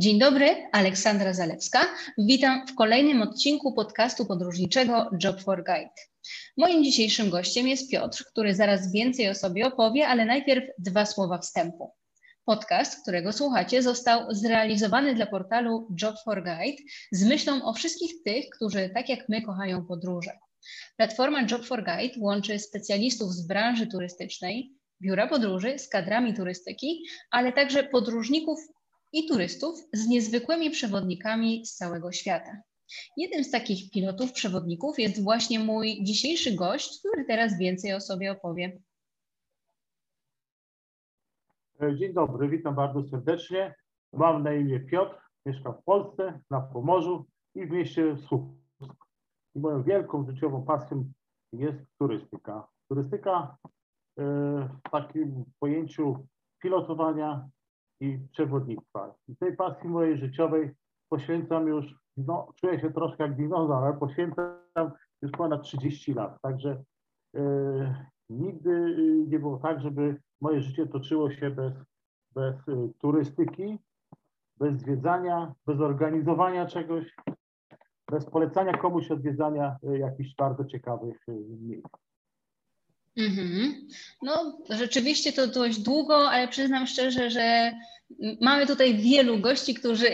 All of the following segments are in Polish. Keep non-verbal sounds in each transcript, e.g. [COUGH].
Dzień dobry, Aleksandra Zalewska. Witam w kolejnym odcinku podcastu podróżniczego Job for Guide. Moim dzisiejszym gościem jest Piotr, który zaraz więcej o sobie opowie, ale najpierw dwa słowa wstępu. Podcast, którego słuchacie, został zrealizowany dla portalu Job for Guide z myślą o wszystkich tych, którzy tak jak my kochają podróże. Platforma Job for Guide łączy specjalistów z branży turystycznej, biura podróży z kadrami turystyki, ale także podróżników i turystów z niezwykłymi przewodnikami z całego świata. Jednym z takich pilotów, przewodników jest właśnie mój dzisiejszy gość, który teraz więcej o sobie opowie. Dzień dobry, witam bardzo serdecznie. Mam na imię Piotr, mieszkam w Polsce, na Pomorzu i w mieście Słupsk. Moją wielką życiową pasją jest turystyka. Turystyka e, w takim pojęciu pilotowania i przewodnictwa. I tej pasji mojej życiowej poświęcam już, no czuję się troszkę jak dinozaur, ale poświęcam już ponad 30 lat. Także e, nigdy nie było tak, żeby moje życie toczyło się bez, bez e, turystyki, bez zwiedzania, bez organizowania czegoś, bez polecania komuś odwiedzania e, jakichś bardzo ciekawych miejsc. Mm-hmm. No, rzeczywiście to dość długo, ale przyznam szczerze, że mamy tutaj wielu gości, którzy,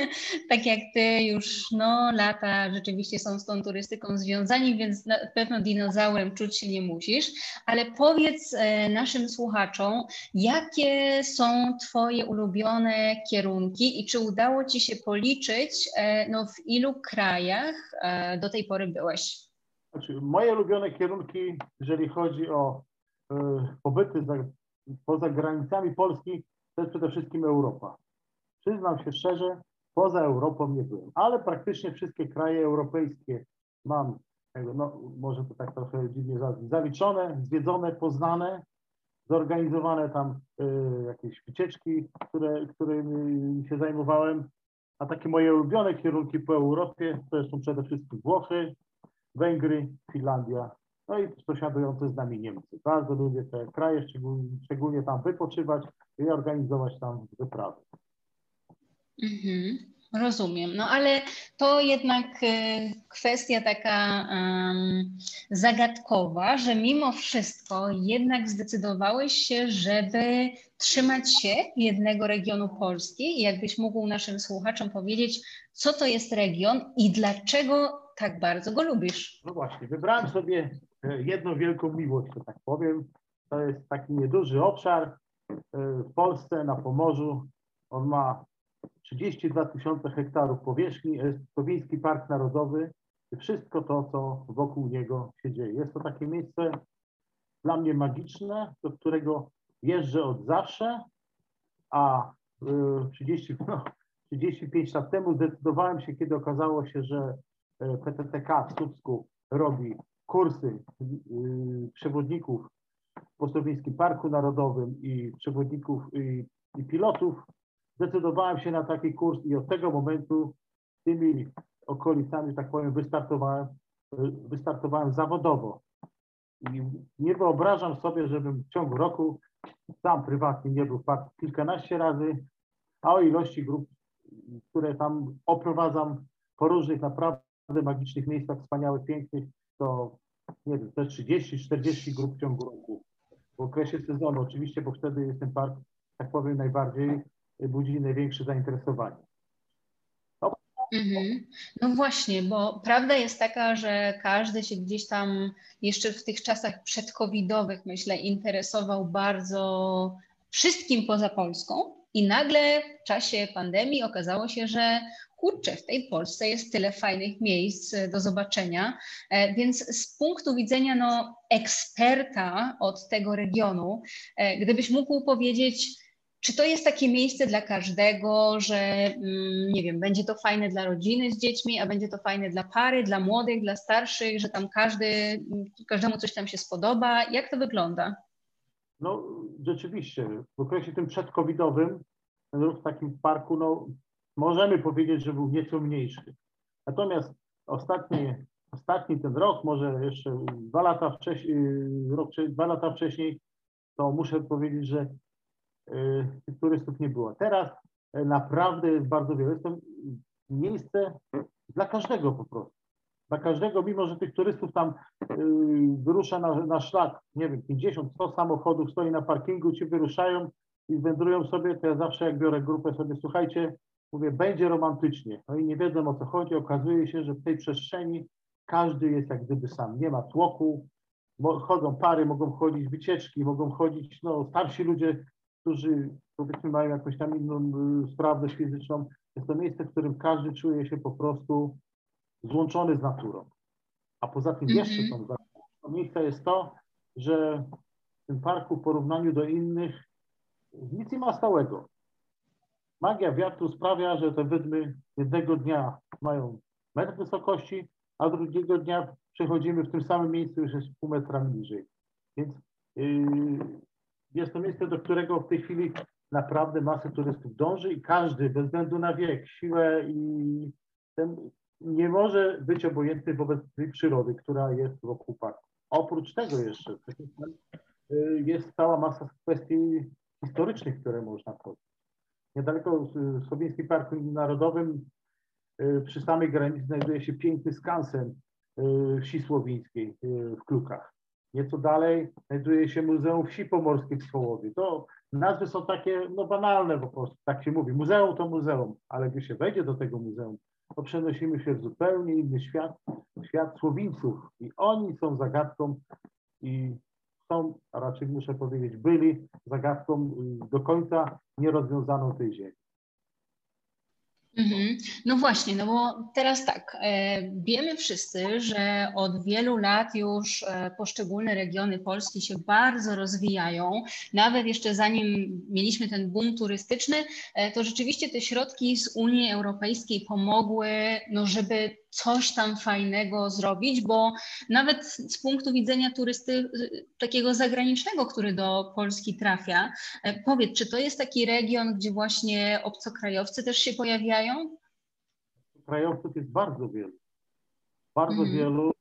[LAUGHS] tak jak ty, już no, lata rzeczywiście są z tą turystyką związani, więc na pewno dinozaurem czuć się nie musisz. Ale powiedz e, naszym słuchaczom, jakie są Twoje ulubione kierunki i czy udało Ci się policzyć, e, no, w ilu krajach e, do tej pory byłeś? Znaczy, moje ulubione kierunki, jeżeli chodzi o y, pobyty za, poza granicami Polski, to jest przede wszystkim Europa. Przyznam się szczerze, poza Europą nie byłem, ale praktycznie wszystkie kraje europejskie mam, no, może to tak trochę dziwnie zaliczone, zwiedzone, poznane, zorganizowane tam y, jakieś wycieczki, które, którymi się zajmowałem. A takie moje ulubione kierunki po Europie to są przede wszystkim Włochy, Węgry, Finlandia, no i sąsiadujące z nami Niemcy. Bardzo lubię te kraje, szczególnie, szczególnie tam wypoczywać i organizować tam wyprawy. Mhm, rozumiem. No ale to jednak y, kwestia taka um, zagadkowa, że mimo wszystko jednak zdecydowałeś się, żeby trzymać się jednego regionu Polski i jakbyś mógł naszym słuchaczom powiedzieć, co to jest region i dlaczego tak bardzo go lubisz. No właśnie, wybrałem sobie e, jedną wielką miłość, że tak powiem. To jest taki nieduży obszar e, w Polsce, na Pomorzu. On ma 32 tysiące hektarów powierzchni, jest to Wiejski Park Narodowy i wszystko to, co wokół niego się dzieje. Jest to takie miejsce dla mnie magiczne, do którego jeżdżę od zawsze, a 30, e, [LAUGHS] no, 35 lat temu zdecydowałem się, kiedy okazało się, że PTTK w Słupsku robi kursy y, przewodników w Postownickim Parku Narodowym i przewodników i, i pilotów, zdecydowałem się na taki kurs i od tego momentu tymi okolicami, tak powiem, wystartowałem, wystartowałem zawodowo. I nie wyobrażam sobie, żebym w ciągu roku sam prywatnie nie był w kilkanaście razy, a o ilości grup, które tam oprowadzam po różnych naprawdę magicznych miejscach, wspaniałych, pięknych, to nie wiem, te 30-40 grup w ciągu roku. W okresie sezonu oczywiście, bo wtedy jest ten park, tak powiem, najbardziej budzi największe zainteresowanie. No. Mhm. No właśnie, bo prawda jest taka, że każdy się gdzieś tam jeszcze w tych czasach przedcovidowych, myślę, interesował bardzo wszystkim poza Polską. I nagle w czasie pandemii okazało się, że kurczę, w tej Polsce jest tyle fajnych miejsc e, do zobaczenia, e, więc z punktu widzenia no, eksperta od tego regionu, e, gdybyś mógł powiedzieć, czy to jest takie miejsce dla każdego, że mm, nie wiem, będzie to fajne dla rodziny z dziećmi, a będzie to fajne dla pary, dla młodych, dla starszych, że tam każdy, każdemu coś tam się spodoba? Jak to wygląda? No rzeczywiście, w okresie tym przedcovidowym w takim parku no, możemy powiedzieć, że był nieco mniejszy. Natomiast ostatni, ostatni ten rok, może jeszcze dwa lata wcześniej, rok, dwa lata wcześniej, to muszę powiedzieć, że y, turystów nie było. Teraz e, naprawdę jest bardzo wiele. Jest to miejsce dla każdego po prostu. Dla każdego, mimo że tych turystów tam yy, wyrusza na, na szlak, nie wiem, 50, 100 samochodów stoi na parkingu, ci wyruszają i wędrują sobie, to ja zawsze jak biorę grupę sobie, słuchajcie, mówię, będzie romantycznie. No i nie wiedzą o co chodzi. Okazuje się, że w tej przestrzeni każdy jest jak gdyby sam. Nie ma tłoku, chodzą pary, mogą chodzić wycieczki, mogą chodzić no, starsi ludzie, którzy powiedzmy mają jakąś tam inną y, sprawność fizyczną. Jest to miejsce, w którym każdy czuje się po prostu złączony z naturą. A poza tym -hmm. jeszcze są to miejsce jest to, że w tym parku w porównaniu do innych nic nie ma stałego. Magia wiatru sprawia, że te wydmy jednego dnia mają metr wysokości, a drugiego dnia przechodzimy w tym samym miejscu już jest pół metra niżej. Więc yy, jest to miejsce, do którego w tej chwili naprawdę masy turystów dąży i każdy, bez względu na wiek, siłę i ten, nie może być obojętny wobec przyrody, która jest wokół parku. Oprócz tego jeszcze yy, jest cała masa kwestii historycznych, które można powiedzieć. Niedaleko w Słowińskim Parku Narodowym yy, przy samej granicy znajduje się piękny skansen yy, wsi słowińskiej w Klukach. Nieco dalej znajduje się Muzeum Wsi Pomorskiej w Swołowie. To nazwy są takie no, banalne po prostu, tak się mówi. Muzeum to muzeum, ale gdy się wejdzie do tego muzeum, to przenosimy się w zupełnie inny świat, świat Słowińców. I oni są zagadką i są, a raczej muszę powiedzieć, byli zagadką y, do końca nierozwiązaną tej ziemi. Mhm. No właśnie, no bo teraz tak, e, wiemy wszyscy, że od wielu lat już e, poszczególne regiony Polski się bardzo rozwijają. Nawet jeszcze zanim mieliśmy ten boom turystyczny, e, to rzeczywiście te środki z Unii Europejskiej pomogły, no żeby coś tam fajnego zrobić, bo nawet z punktu widzenia turysty takiego zagranicznego, który do Polski trafia, powiedz, czy to jest taki region, gdzie właśnie obcokrajowcy też się pojawiają? Krajowców jest bardzo wielu. Bardzo mm. wielu.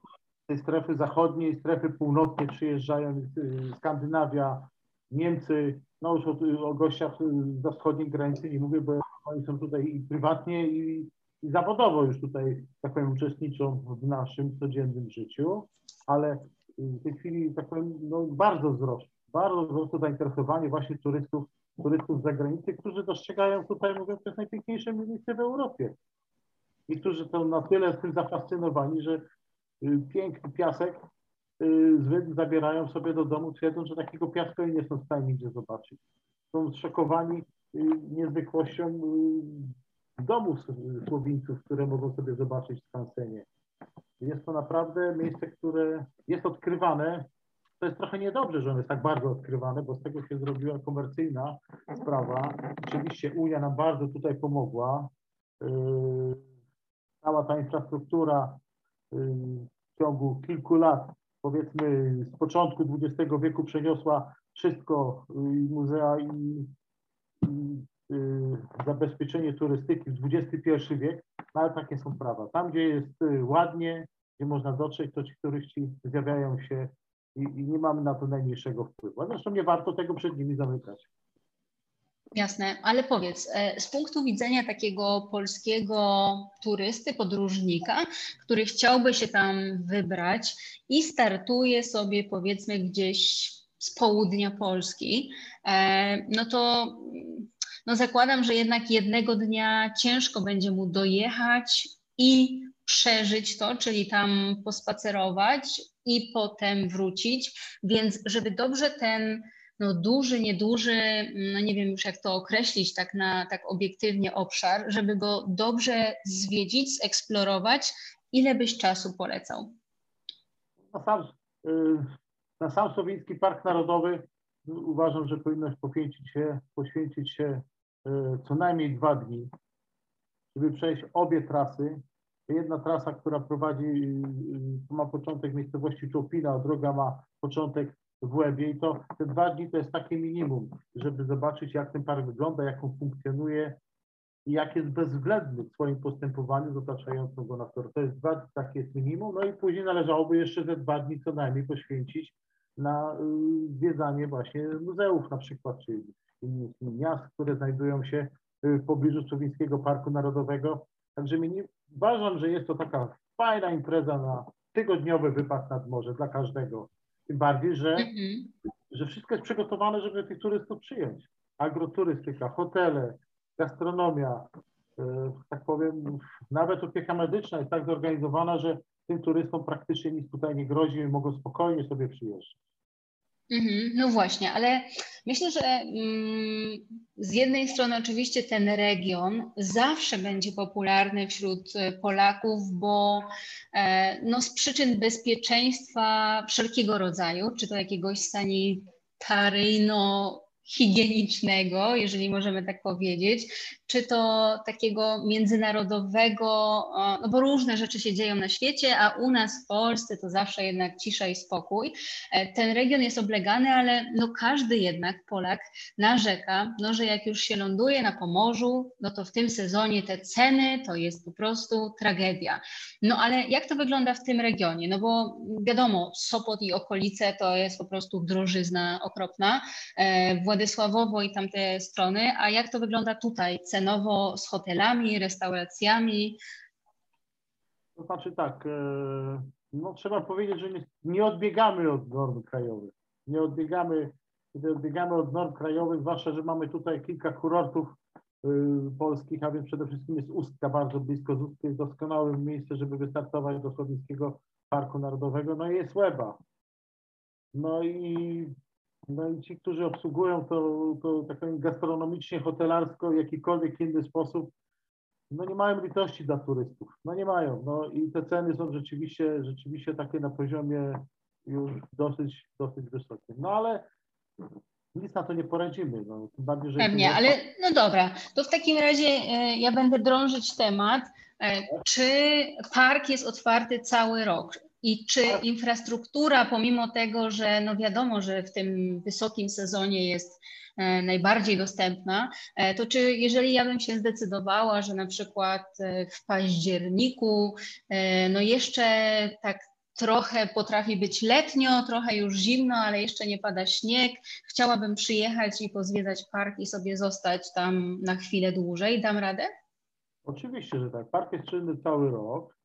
Z tej strefy zachodniej, strefy północnej przyjeżdżają y, Skandynawia, Niemcy, no już o, o gościach za wschodniej granicy nie mówię, bo oni są tutaj i prywatnie, i i zawodowo już tutaj, tak powiem, uczestniczą w naszym codziennym życiu, ale w tej chwili, tak powiem, no, bardzo wzrosło, bardzo wzrosło zainteresowanie właśnie turystów, turystów z zagranicy, którzy dostrzegają tutaj, mówię, to jest najpiękniejsze miejsce w Europie. I którzy są na tyle tym zafascynowani, że y, piękny piasek y, zabierają sobie do domu, twierdzą, że takiego piaska nie są w stanie nigdzie zobaczyć. Są zszokowani y, niezwykłością domów Słowińców, które mogą sobie zobaczyć w skansenie. Jest to naprawdę miejsce, które jest odkrywane. To jest trochę niedobrze, że ono jest tak bardzo odkrywane, bo z tego się zrobiła komercyjna sprawa. Oczywiście Unia nam bardzo tutaj pomogła. Yy, cała ta infrastruktura yy, w ciągu kilku lat, powiedzmy z początku XX wieku przeniosła wszystko, yy, muzea i, i Y, zabezpieczenie turystyki w XXI wiek, no ale takie są prawa. Tam, gdzie jest ładnie, gdzie można dotrzeć, to ci turyści zjawiają się i, i nie mamy na to najmniejszego wpływu. Zresztą nie warto tego przed nimi zamykać. Jasne, ale powiedz, e, z punktu widzenia takiego polskiego turysty, podróżnika, który chciałby się tam wybrać i startuje sobie powiedzmy gdzieś z południa Polski, e, no to no zakładam, że jednak jednego dnia ciężko będzie mu dojechać i przeżyć to, czyli tam pospacerować i potem wrócić. Więc żeby dobrze ten no, duży, nieduży, no nie wiem już jak to określić tak na tak obiektywnie obszar, żeby go dobrze zwiedzić, zeksplorować, ile byś czasu polecał? Na sam, y, na sam Słowiński Park Narodowy uważam, że powinno poświęcić się, poświęcić się E, co najmniej dwa dni, żeby przejść obie trasy. Jedna trasa, która prowadzi, y, ma początek w miejscowości Czopina, a druga ma początek w Łebie i to te dwa dni to jest takie minimum, żeby zobaczyć jak ten park wygląda, jak on funkcjonuje i jak jest bezwzględny w swoim postępowaniu z otaczającą go naturą. To jest dwa dni, takie jest minimum, no i później należałoby jeszcze te dwa dni co najmniej poświęcić na y, zwiedzanie właśnie muzeów na przykład, czy miast, które znajdują się w pobliżu Słowińskiego Parku Narodowego. Także mi nie, uważam, że jest to taka fajna impreza na tygodniowy wypad nad morze dla każdego. Tym bardziej, że, mhm. że wszystko jest przygotowane, żeby tych turystów przyjąć. Agroturystyka, hotele, gastronomia, e, tak powiem, nawet opieka medyczna jest tak zorganizowana, że tym turystom praktycznie nic tutaj nie grozi i mogą spokojnie sobie przyjeżdżać. Mhm, no właśnie, ale myślę, że mm, z jednej strony oczywiście ten region zawsze będzie popularny wśród e, Polaków, bo e, no, z przyczyn bezpieczeństwa wszelkiego rodzaju, czy to jakiegoś sanitaryjno higienicznego, jeżeli możemy tak powiedzieć, czy to takiego międzynarodowego, no bo różne rzeczy się dzieją na świecie, a u nas w Polsce to zawsze jednak cisza i spokój. E, ten region jest oblegany, ale no każdy jednak Polak narzeka, no że jak już się ląduje na Pomorzu, no to w tym sezonie te ceny to jest po prostu tragedia. No ale jak to wygląda w tym regionie? No bo wiadomo, Sopot i okolice to jest po prostu drożyzna okropna, e, Władysławowo i tamte strony, a jak to wygląda tutaj? Cenowo z hotelami, restauracjami? To znaczy tak, e, no trzeba powiedzieć, że nie, nie odbiegamy od norm krajowych. Nie odbiegamy, kiedy odbiegamy od norm krajowych, zwłaszcza, że mamy tutaj kilka kurortów y, polskich, a więc przede wszystkim jest Ustka bardzo blisko. Z Ustki jest doskonałym miejsce, żeby wystartować do Słowińskiego Parku Narodowego. No i jest Łeba. No i no i ci, którzy obsługują to, to tak gastronomicznie, hotelarsko, w jakikolwiek inny sposób, no nie mają litości dla turystów. No nie mają. No i te ceny są rzeczywiście, rzeczywiście takie na poziomie już dosyć, dosyć wysokim. No ale nic na to nie poradzimy. No, tym bardziej, że Pewnie, ale no dobra, to w takim razie e, ja będę drążyć temat. E, czy park jest otwarty cały rok? I czy infrastruktura, pomimo tego, że no wiadomo, że w tym wysokim sezonie jest e, najbardziej dostępna, e, to czy jeżeli ja bym się zdecydowała, że na przykład e, w październiku, no jeszcze tak trochę potrafi być letnio, trochę już zimno, ale jeszcze nie pada śnieg, chciałabym przyjechać i pozwiedzać park i sobie zostać tam na chwilę dłużej, dam radę? Oczywiście, że tak. Park jest czynny cały rok,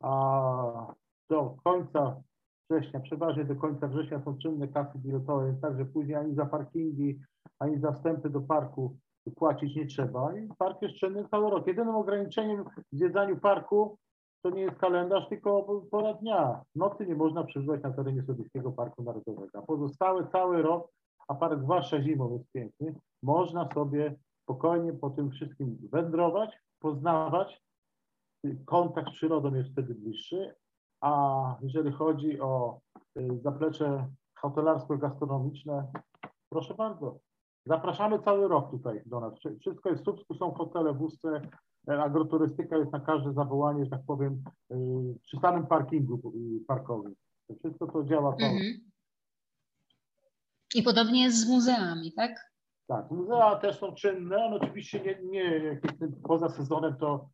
a do końca września, przeważnie do końca września są czynne kasy biletowe, także później ani za parkingi, ani za wstępy do parku płacić nie trzeba. I park jest czynny cały rok. Jedynym ograniczeniem w zwiedzaniu parku to nie jest kalendarz, tylko pora dnia. Nocy nie można przebywać na terenie Sowieckiego Parku Narodowego. A pozostałe cały rok, a park zwłaszcza zimą jest piękny, można sobie spokojnie po tym wszystkim wędrować, poznawać. Kontakt z przyrodą jest wtedy bliższy, a jeżeli chodzi o y, zaplecze hotelarsko-gastronomiczne, proszę bardzo, zapraszamy cały rok tutaj do nas. Wszystko jest w Słupsku, są hotele w Ustce, e, agroturystyka jest na każde zawołanie, że tak powiem, y, przy samym parkingu y, parkowym. Wszystko to działa cały. Mhm. I podobnie jest z muzeami, tak? Tak, muzea też są czynne, one oczywiście nie, nie poza sezonem to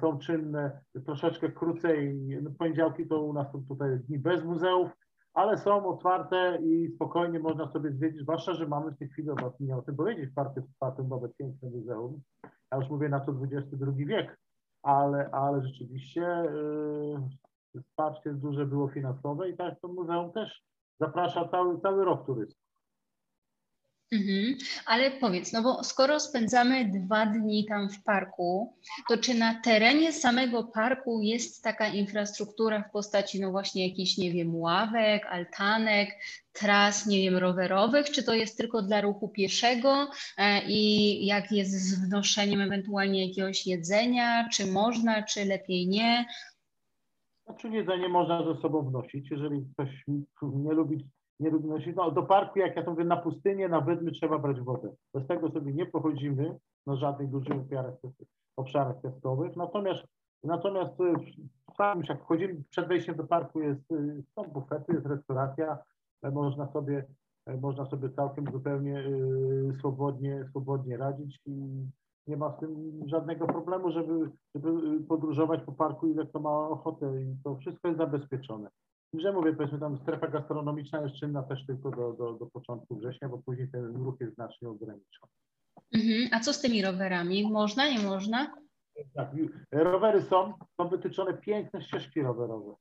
są czynne troszeczkę krócej. No, poniedziałki to u nas są tutaj dni bez muzeów, ale są otwarte i spokojnie można sobie zwiedzić, zwłaszcza, że mamy w tej chwili, nie o tym powiedzieć, party w nowe piękne muzeum. Ja już mówię na to XXI wiek, ale, ale rzeczywiście yy, wsparcie duże było finansowe i tak to muzeum też zaprasza cały, cały rok turystów. Mhm. Ale powiedz, no bo skoro spędzamy dwa dni tam w parku, to czy na terenie samego parku jest taka infrastruktura w postaci, no właśnie jakichś, nie wiem, ławek, altanek, tras, nie wiem, rowerowych, czy to jest tylko dla ruchu pieszego e, i jak jest z wnoszeniem ewentualnie jakiegoś jedzenia, czy można, czy lepiej nie? Znaczy jedzenie można ze sobą wnosić, jeżeli ktoś nie lubi nie no, do parku, jak ja to mówię, na pustynię, na wydmy trzeba brać wodę. Bez tego sobie nie pochodzimy na żadnych dużych obszarach, obszarach testowych. Natomiast, natomiast sam, jak wchodzimy, przed wejściem do parku jest, y, są bufety, jest restauracja, e, można sobie, e, można sobie całkiem zupełnie swobodnie, swobodnie radzić i nie ma z tym żadnego problemu, żeby, żeby podróżować po parku, ile kto ma ochotę i to wszystko jest zabezpieczone że mówię, powiedzmy tam strefa gastronomiczna jest czynna też tylko do, do, do początku września, bo później ten ruch jest znacznie ograniczony. Mhm. A co z tymi rowerami? Można, nie można? Tak, rowery są, są wytyczone piękne ścieżki rowerowe.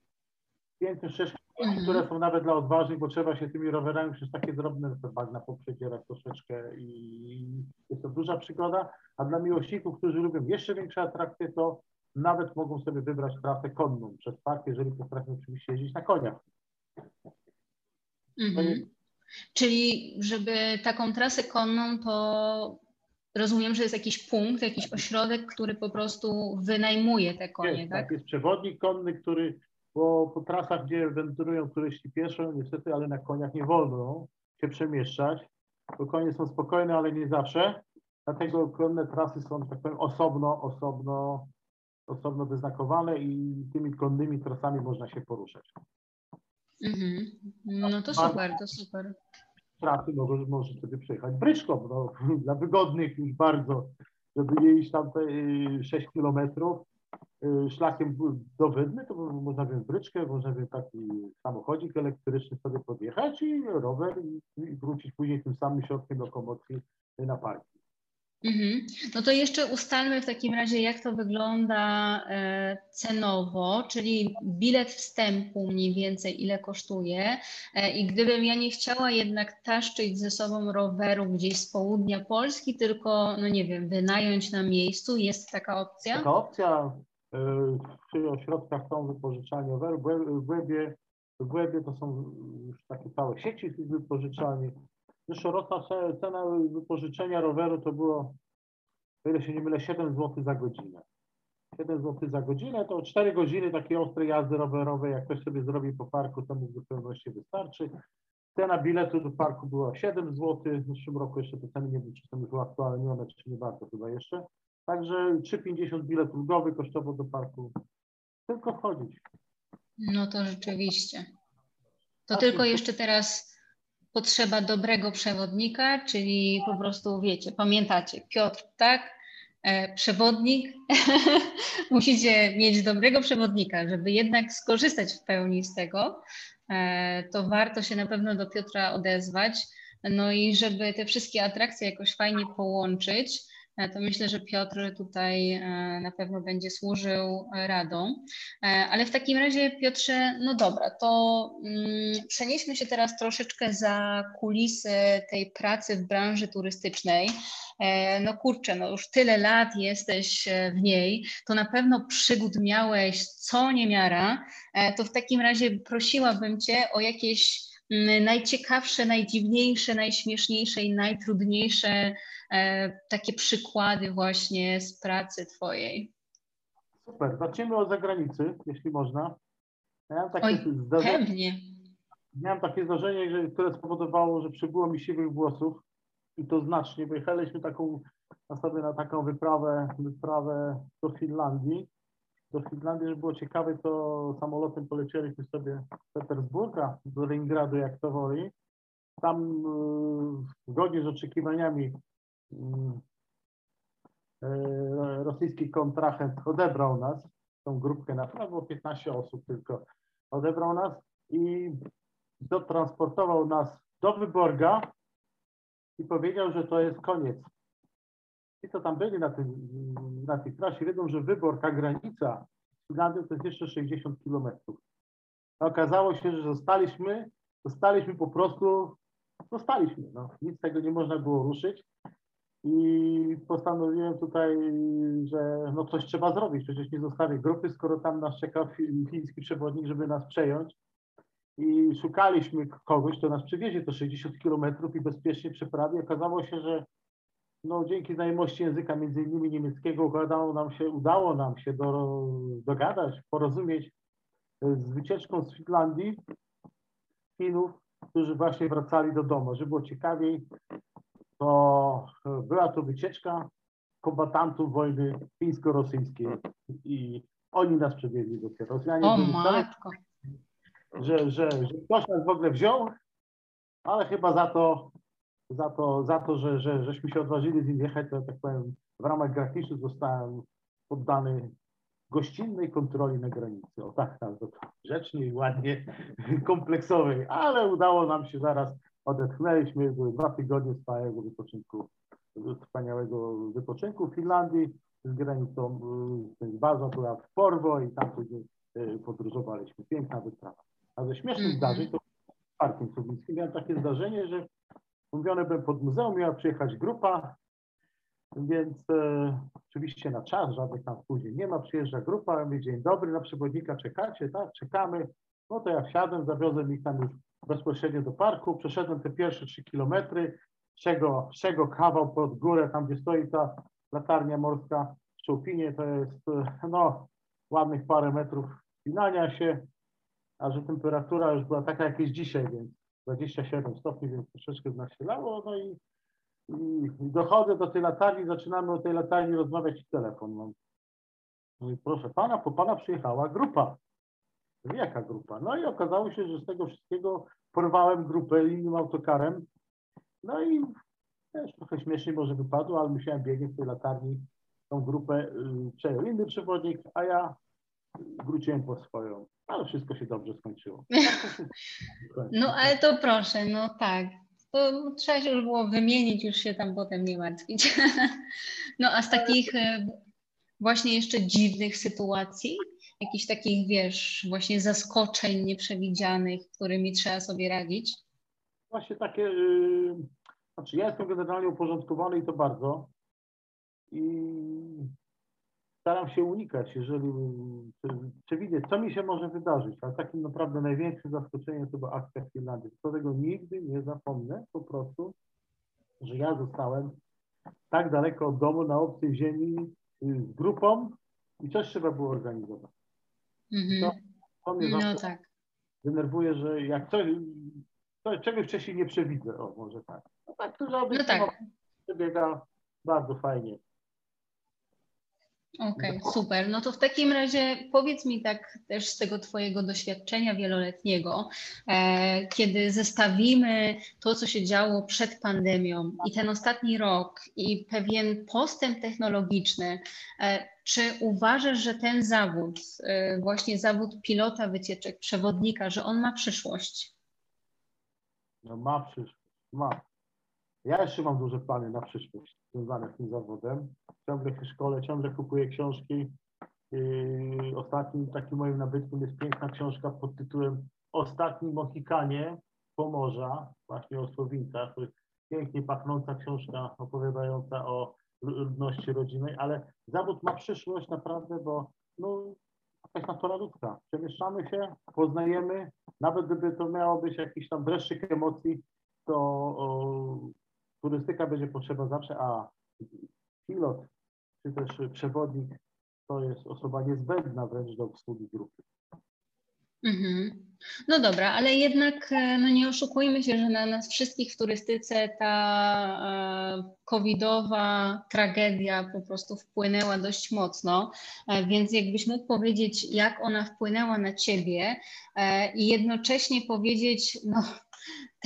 Piękne ścieżki, Mhm. które są nawet dla odważnych, bo trzeba się tymi rowerami przez takie drobne bagna poprzedzierać troszeczkę i jest to duża przygoda. A dla miłośników, którzy lubią jeszcze większe atrakcje, to nawet mogą sobie wybrać trasę konną przez park, jeżeli potrafią oczywiście jeździć na koniach. Mhm. Czyli żeby taką trasę konną, to rozumiem, że jest jakiś punkt, jakiś ośrodek, który po prostu wynajmuje te konie, jest, tak? Jest przewodnik konny, który bo po trasach, gdzie wędrują turyści pieszo, niestety, ale na koniach nie wolno się przemieszczać, bo konie są spokojne, ale nie zawsze. Dlatego konne trasy są, tak powiem, osobno, osobno, osobno wyznakowane i tymi konnymi trasami można się poruszać. Mhm. No to super, to super. Trasy może, może sobie przejechać bryczką, no, [LAUGHS] dla wygodnych już bardzo, żeby jeździć tam te y, 6 kilometrów y, szlakiem do Wydmy, to można wziąć bryczkę, można wziąć taki samochodzik elektryczny sobie podjechać i rower i, i wrócić później tym samym środkiem lokomocji na parking. Mhm. No to jeszcze ustalmy w takim razie, jak to wygląda e, cenowo, czyli bilet wstępu mniej więcej ile kosztuje. E, I gdybym ja nie chciała jednak taszczyć ze sobą roweru gdzieś z południa Polski, tylko, no nie wiem, wynająć na miejscu, jest taka opcja? Taka opcja e, przy ośrodkach są wypożyczalnie roweru. W Głębie, w Głębie to są już takie całe sieci tych wypożyczalni. Zeszłoroczna cena wypożyczenia roweru to było, o ile się nie mylę, 7 zł za godzinę. 7 zł za godzinę to 4 godziny takiej ostrej jazdy rowerowej, jak ktoś sobie zrobi po parku, to mu w zupełności wystarczy. Cena biletu do parku była 7 zł, w zeszłym roku jeszcze te ceny nie były, czy są już uaktualnione, czy nie warto chyba jeszcze. Także 3,50 bilet ulgowy kosztował do parku. Tylko wchodzić. No to rzeczywiście. To tylko jeszcze teraz potrzeba dobrego przewodnika, czyli po prostu wiecie, pamiętacie, Piotr, tak? E, przewodnik, [LAUGHS] musicie mieć dobrego przewodnika, żeby jednak skorzystać w pełni z tego, e, to warto się na pewno do Piotra odezwać. No i żeby te wszystkie atrakcje jakoś fajnie połączyć, to myślę, że Piotr tutaj e, na pewno będzie służył radą. E, ale w takim razie, Piotrze, no dobra, to mm, przenieśmy się teraz troszeczkę za kulisy tej pracy w branży turystycznej. No kurczę, no już tyle lat jesteś w niej, to na pewno przygód miałeś co niemiara. To w takim razie prosiłabym Cię o jakieś najciekawsze, najdziwniejsze, najśmieszniejsze i najtrudniejsze E, takie przykłady właśnie z pracy Twojej? Super. Zaczniemy od zagranicy, jeśli można. miałem takie Oj, zdarzenie, pewnie. Miałem takie zdarzenie, które spowodowało, że przybyło mi siwych włosów i to znacznie. Wyjechaliśmy taką, na sobie na taką wyprawę, wyprawę do Finlandii. Do Finlandii, żeby było ciekawe, to samolotem polecieliśmy sobie z Petersburga do Leningradu, jak to woli. Tam y, zgodnie z oczekiwaniami Mm. E, rosyjski kontrahent odebrał nas, tą grupkę na prawo, 15 osób tylko odebrał nas i dotransportował nas do Wyborga i powiedział, że to jest koniec. Ci, co tam byli na, tym, na tej trasie, wiedzą, że Wyborka, granica z Finlandią to jest jeszcze 60 kilometrów. Okazało się, że zostaliśmy, zostaliśmy po prostu, zostaliśmy. No. Nic tego nie można było ruszyć. I postanowiłem tutaj, że no coś trzeba zrobić, przecież nie zostawię grupy, skoro tam nas czeka fiński przewodnik, żeby nas przejąć. I szukaliśmy kogoś, kto nas przywiezie to 60 kilometrów i bezpiecznie przeprawi. Okazało się, że no, dzięki znajomości języka, między innymi niemieckiego, udało nam się, udało nam się do, dogadać, porozumieć z wycieczką z Finlandii Finów, którzy właśnie wracali do domu. Żeby było ciekawiej, to była to wycieczka kombatantów wojny fińsko-rosyjskiej i oni nas przewieźli dopiero. Rosjanie o matko. Że, że, że ktoś nas w ogóle wziął, ale chyba za to, za to, za to że, że żeśmy się odważyli z nim jechać, to tak powiem, w ramach gratisu zostałem poddany gościnnej kontroli na granicy. O tak, tak, grzecznie i ładnie, [LAUGHS] kompleksowej, ale udało nam się zaraz odetchnęliśmy, były dwa tygodnie wspaniałego wypoczynku, wspaniałego wypoczynku w Finlandii z granicą, baza była w Porwo i tam później podróżowaliśmy. Piękna wyprawa. A ze śmiesznych -hmm. zdarzeń to w Parkiem Subińskim miałem takie zdarzenie, że umówiony byłem pod muzeum, miała przyjechać grupa, więc e, oczywiście na czas, żadnych tam spóźnień nie ma, przyjeżdża grupa, mówi dzień dobry, na przewodnika czekacie, tak, czekamy. No to ja wsiadłem, zawiozłem ich tam już bezpośrednio do parku, przeszedłem te pierwsze trzy kilometry, czego, czego kawał pod górę, tam gdzie stoi ta latarnia morska w Czołpinie, to jest e, no ładnych parę metrów spinania się, a że temperatura już była taka jak jest dzisiaj, więc 27 stopni, więc troszeczkę nasilało, no i, i, dochodzę do tej latarni, zaczynamy o tej latarni rozmawiać w telefon. No. no i proszę pana, po pana przyjechała grupa. Jaka grupa? No i okazało się, że z tego wszystkiego porwałem grupę innym autokarem. No i też trochę śmiesznie może wypadło, ale musiałem biegać w tej latarni tą grupę y, przejął inny przewodnik, a ja wróciłem po swoją, ale wszystko się dobrze skończyło. [LAUGHS] No ale to proszę, no tak. To trzeba się już było wymienić, już się tam potem nie martwić. [LAUGHS] No a z takich e, właśnie jeszcze dziwnych sytuacji, jakichś takich, wiesz, właśnie zaskoczeń nieprzewidzianych, którymi trzeba sobie radzić? Właśnie takie, yy, znaczy ja jestem generalnie uporządkowany i to bardzo. I staram się unikać, jeżeli przewidzieć, co mi się może wydarzyć, ale takim naprawdę największym zaskoczeniem to była akcja w Finlandii. Z tego nigdy nie zapomnę po prostu, że ja zostałem tak daleko od domu na obcej ziemi y, z grupą i coś trzeba było organizować. Mm-hmm. To, to mnie no tak. denerwuje, że jak coś, to czegoś wcześniej nie przewidzę, o może tak. No tak, żeby no tak. przebiega bardzo fajnie. Okej, okay, super. No to w takim razie powiedz mi tak też z tego Twojego doświadczenia wieloletniego, e, kiedy zestawimy to, co się działo przed pandemią i ten ostatni rok i pewien postęp technologiczny, e, czy uważasz, że ten zawód, e, właśnie zawód pilota wycieczek, przewodnika, że on ma przyszłość? No ma przyszłość, ma. Ja jeszcze mam duże plany na przyszłość związane z tym zawodem. Ciągle się szkole, ciągle kupuję książki. Yy, ostatnim takim moim nabytkiem jest piękna książka pod tytułem Ostatni Mohikanie Pomorza, właśnie o jest pięknie pachnąca książka opowiadająca o ludności rodzinnej, ale zawód ma przyszłość naprawdę, bo no, jakaś natura ludzka. Przemieszczamy się, poznajemy, nawet gdyby to miało być jakiś tam dreszczyk emocji, to o, turystyka będzie potrzeba zawsze, a pilot czy też przewodnik to jest osoba niezbędna wręcz do obsługi grupy. Mhm. No dobra, ale jednak e, no nie oszukujmy się, że na nas wszystkich w turystyce ta e, covidowa tragedia po prostu wpłynęła dość mocno, e, więc jakbyś mógł powiedzieć, jak ona wpłynęła na ciebie i jednocześnie powiedzieć, no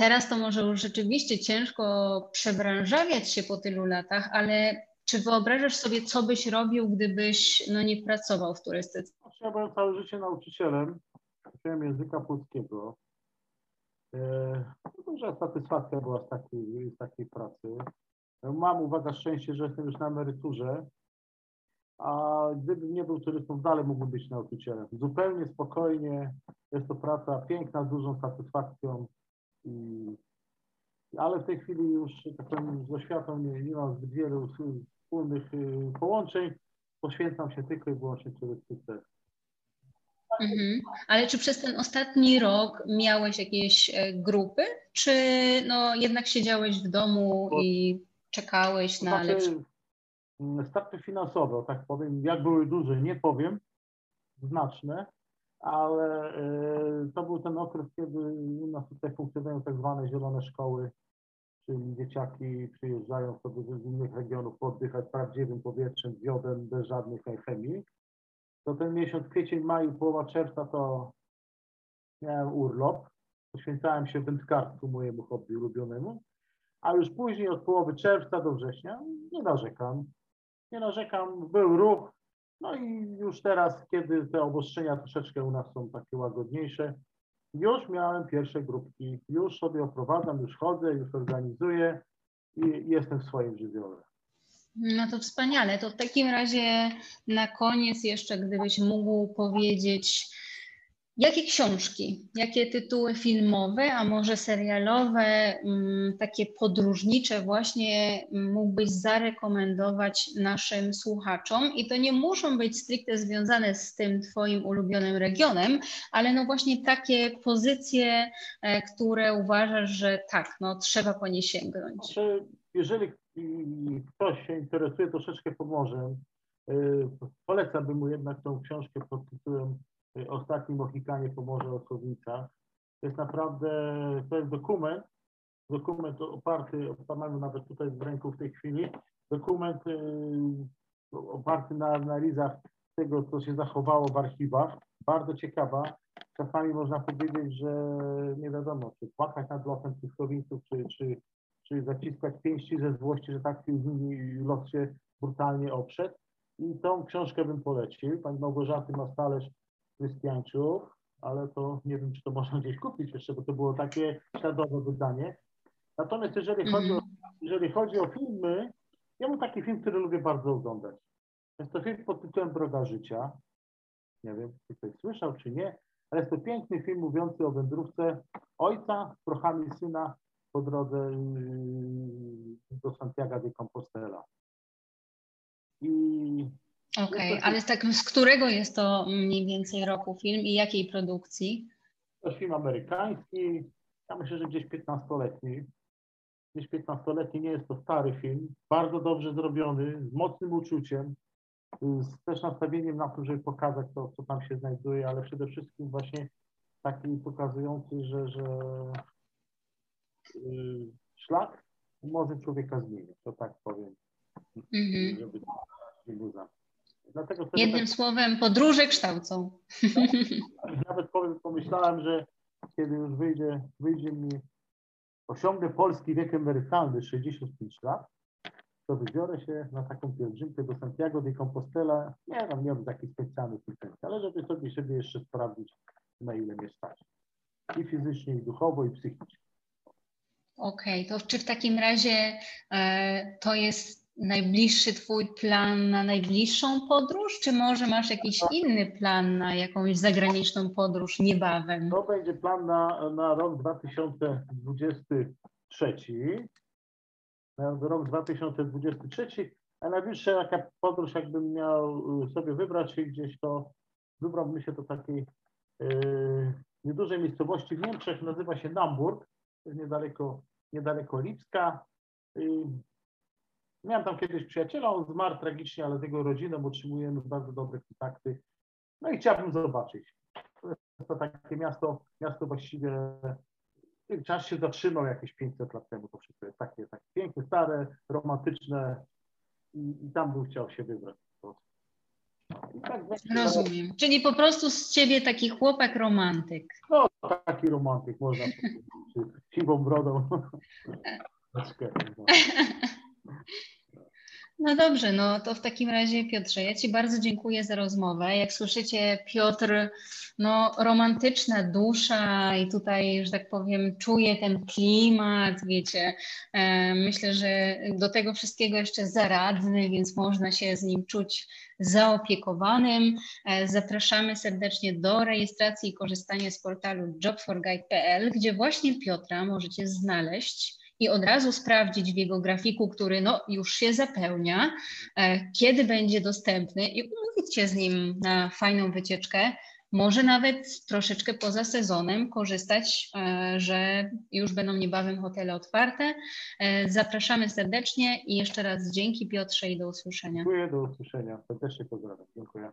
Teraz to może już rzeczywiście ciężko przebranżawiać się po tylu latach, ale czy wyobrażasz sobie, co byś robił, gdybyś no, nie pracował w turystyce? Ja byłem całe życie nauczycielem. Uczyłem języka polskiego. E, duża satysfakcja była z takiej, z takiej pracy. Mam, uwaga, szczęście, że jestem już na emeryturze, a gdybym nie był turystą, dalej mógłbym być nauczycielem. Zupełnie spokojnie. Jest to praca piękna, z dużą satysfakcją. I, ale w tej chwili już tak powiem, z oświatą nie, nie mam zbyt wielu wspólnych y, połączeń. Poświęcam się tylko i wyłącznie turystyce. Mhm. Ale czy przez ten ostatni rok miałeś jakieś e, grupy, czy no jednak siedziałeś w domu Bo, i czekałeś na znaczy, lepsze? Mm, starty finansowe, tak powiem, jak były duże, nie powiem, znaczne, ale y, to był ten okres, kiedy u nas tutaj funkcjonują tak zwane zielone szkoły, czyli dzieciaki przyjeżdżają sobie z innych regionów poddychać prawdziwym powietrzem, wiodem, bez żadnych chemii. To ten miesiąc kwiecień, maj, połowa czerwca to miałem urlop. Poświęcałem się wędkarstwu, mojemu hobby ulubionemu. A już później od połowy czerwca do września nie narzekam. Nie narzekam, był ruch, no i już teraz, kiedy te obostrzenia troszeczkę u nas są takie łagodniejsze, już miałem pierwsze grupki, już sobie oprowadzam, już chodzę, już organizuję i jestem w swoim żywiole. No to wspaniale. To w takim razie na koniec jeszcze, gdybyś mógł powiedzieć, Jakie książki, jakie tytuły filmowe, a może serialowe, mm, takie podróżnicze właśnie mógłbyś zarekomendować naszym słuchaczom? I to nie muszą być stricte związane z tym Twoim ulubionym regionem, ale no właśnie takie pozycje, e, które uważasz, że tak, no trzeba po nie sięgnąć. Znaczy, jeżeli ktoś się interesuje troszeczkę Pomorzem, e, polecałbym mu jednak tą książkę pod tytułem Y, ostatnim Mohikanie Pomorze Osłownica. To jest naprawdę, to jest dokument, dokument oparty, mamy nawet tutaj w ręku w tej chwili, dokument y, oparty na analizach tego, co się zachowało w archiwach. Bardzo ciekawa. Czasami można powiedzieć, że nie wiadomo, czy płakać nad losem tych Słowińców, czy, czy, czy zaciskać pięści ze złości, że tak los się brutalnie oprzedł. I tą książkę bym polecił. Pani Małgorzaty Mastalerz Krystianczów, ale to nie wiem, czy to można gdzieś kupić jeszcze, bo to było takie śladowe wydanie. Natomiast jeżeli chodzi, o, mhm. jeżeli chodzi o filmy, ja mam taki film, który lubię bardzo oglądać. Jest to film pod tytułem Droga Życia. Nie wiem, czy ktoś słyszał, czy nie, ale jest to piękny film mówiący o wędrówce ojca z prochami syna po drodze yy, do Santiago de Compostela. I Okej, okay, ale tak z którego jest to mniej więcej roku film i jakiej produkcji? To jest film amerykański, ja myślę, że gdzieś 15-letni. Gdzieś 15-letni, nie jest to stary film, bardzo dobrze zrobiony, z mocnym uczuciem, z też nastawieniem na to, żeby pokazać to, co tam się znajduje, ale przede wszystkim właśnie taki pokazujący, że, że yy, szlak może człowieka zmienić, to tak powiem, mm -hmm. żeby nie był Dlatego Jednym tak, słowem, podróże kształcą. Tak, nawet powiem, pomyślałem, że kiedy już wyjdzie, wyjdzie mi, osiągnę polski wiek emerytalny 65 lat, to wybiorę się na taką pielgrzymkę do Santiago de Compostela. Nie wiem, nie mam takich specjalnych intencji, ale żeby sobie siebie jeszcze sprawdzić, na ile mnie stać. I fizycznie, i duchowo, i psychicznie. Okej, okay, to czy w takim razie e, to jest najbliższy Twój plan na najbliższą podróż, czy może masz jakiś inny plan na jakąś zagraniczną podróż niebawem? To będzie plan na, na rok 2023. Na rok 2023, a najbliższa taka podróż, jakbym miał y, sobie wybrać się gdzieś, to wybrałbym się do takiej yy, niedużej miejscowości w Niemczech, nazywa się Namburg, jest niedaleko, niedaleko Lipska. Yy, Miałem tam kiedyś przyjaciela, on zmarł tragicznie, ale z jego rodziną utrzymujemy bardzo dobre kontakty. No i chciałbym zobaczyć. To jest to takie miasto, miasto właściwie czas się zatrzymał jakieś 500 lat temu. To wszystko jest takie, takie piękne, stare, romantyczne i, i tam bym chciał się wybrać. Tak Rozumiem. Czyli po prostu z ciebie taki chłopak romantyk. No, taki romantyk, można powiedzieć. Siwą brodą. [LAUGHS] [LAUGHS] No dobrze, no to w takim razie Piotrze, ja Ci bardzo dziękuję za rozmowę. Jak słyszycie, Piotr, no romantyczna dusza i tutaj, że tak powiem, czuje ten klimat, wiecie. E, myślę, że do tego wszystkiego jeszcze zaradny, więc można się z nim czuć zaopiekowanym. E, zapraszamy serdecznie do rejestracji i korzystania z portalu jobforguide.pl, gdzie właśnie Piotra możecie znaleźć i od razu sprawdzić w jego grafiku, który no, już się zapełnia, e, kiedy będzie dostępny i umówić się z nim na fajną wycieczkę. Może nawet troszeczkę poza sezonem korzystać, e, że już będą niebawem hotele otwarte. E, zapraszamy serdecznie i jeszcze raz dzięki Piotrze i do usłyszenia. Dziękuję, do usłyszenia. Serdecznie pozdrawiam. Dziękuję.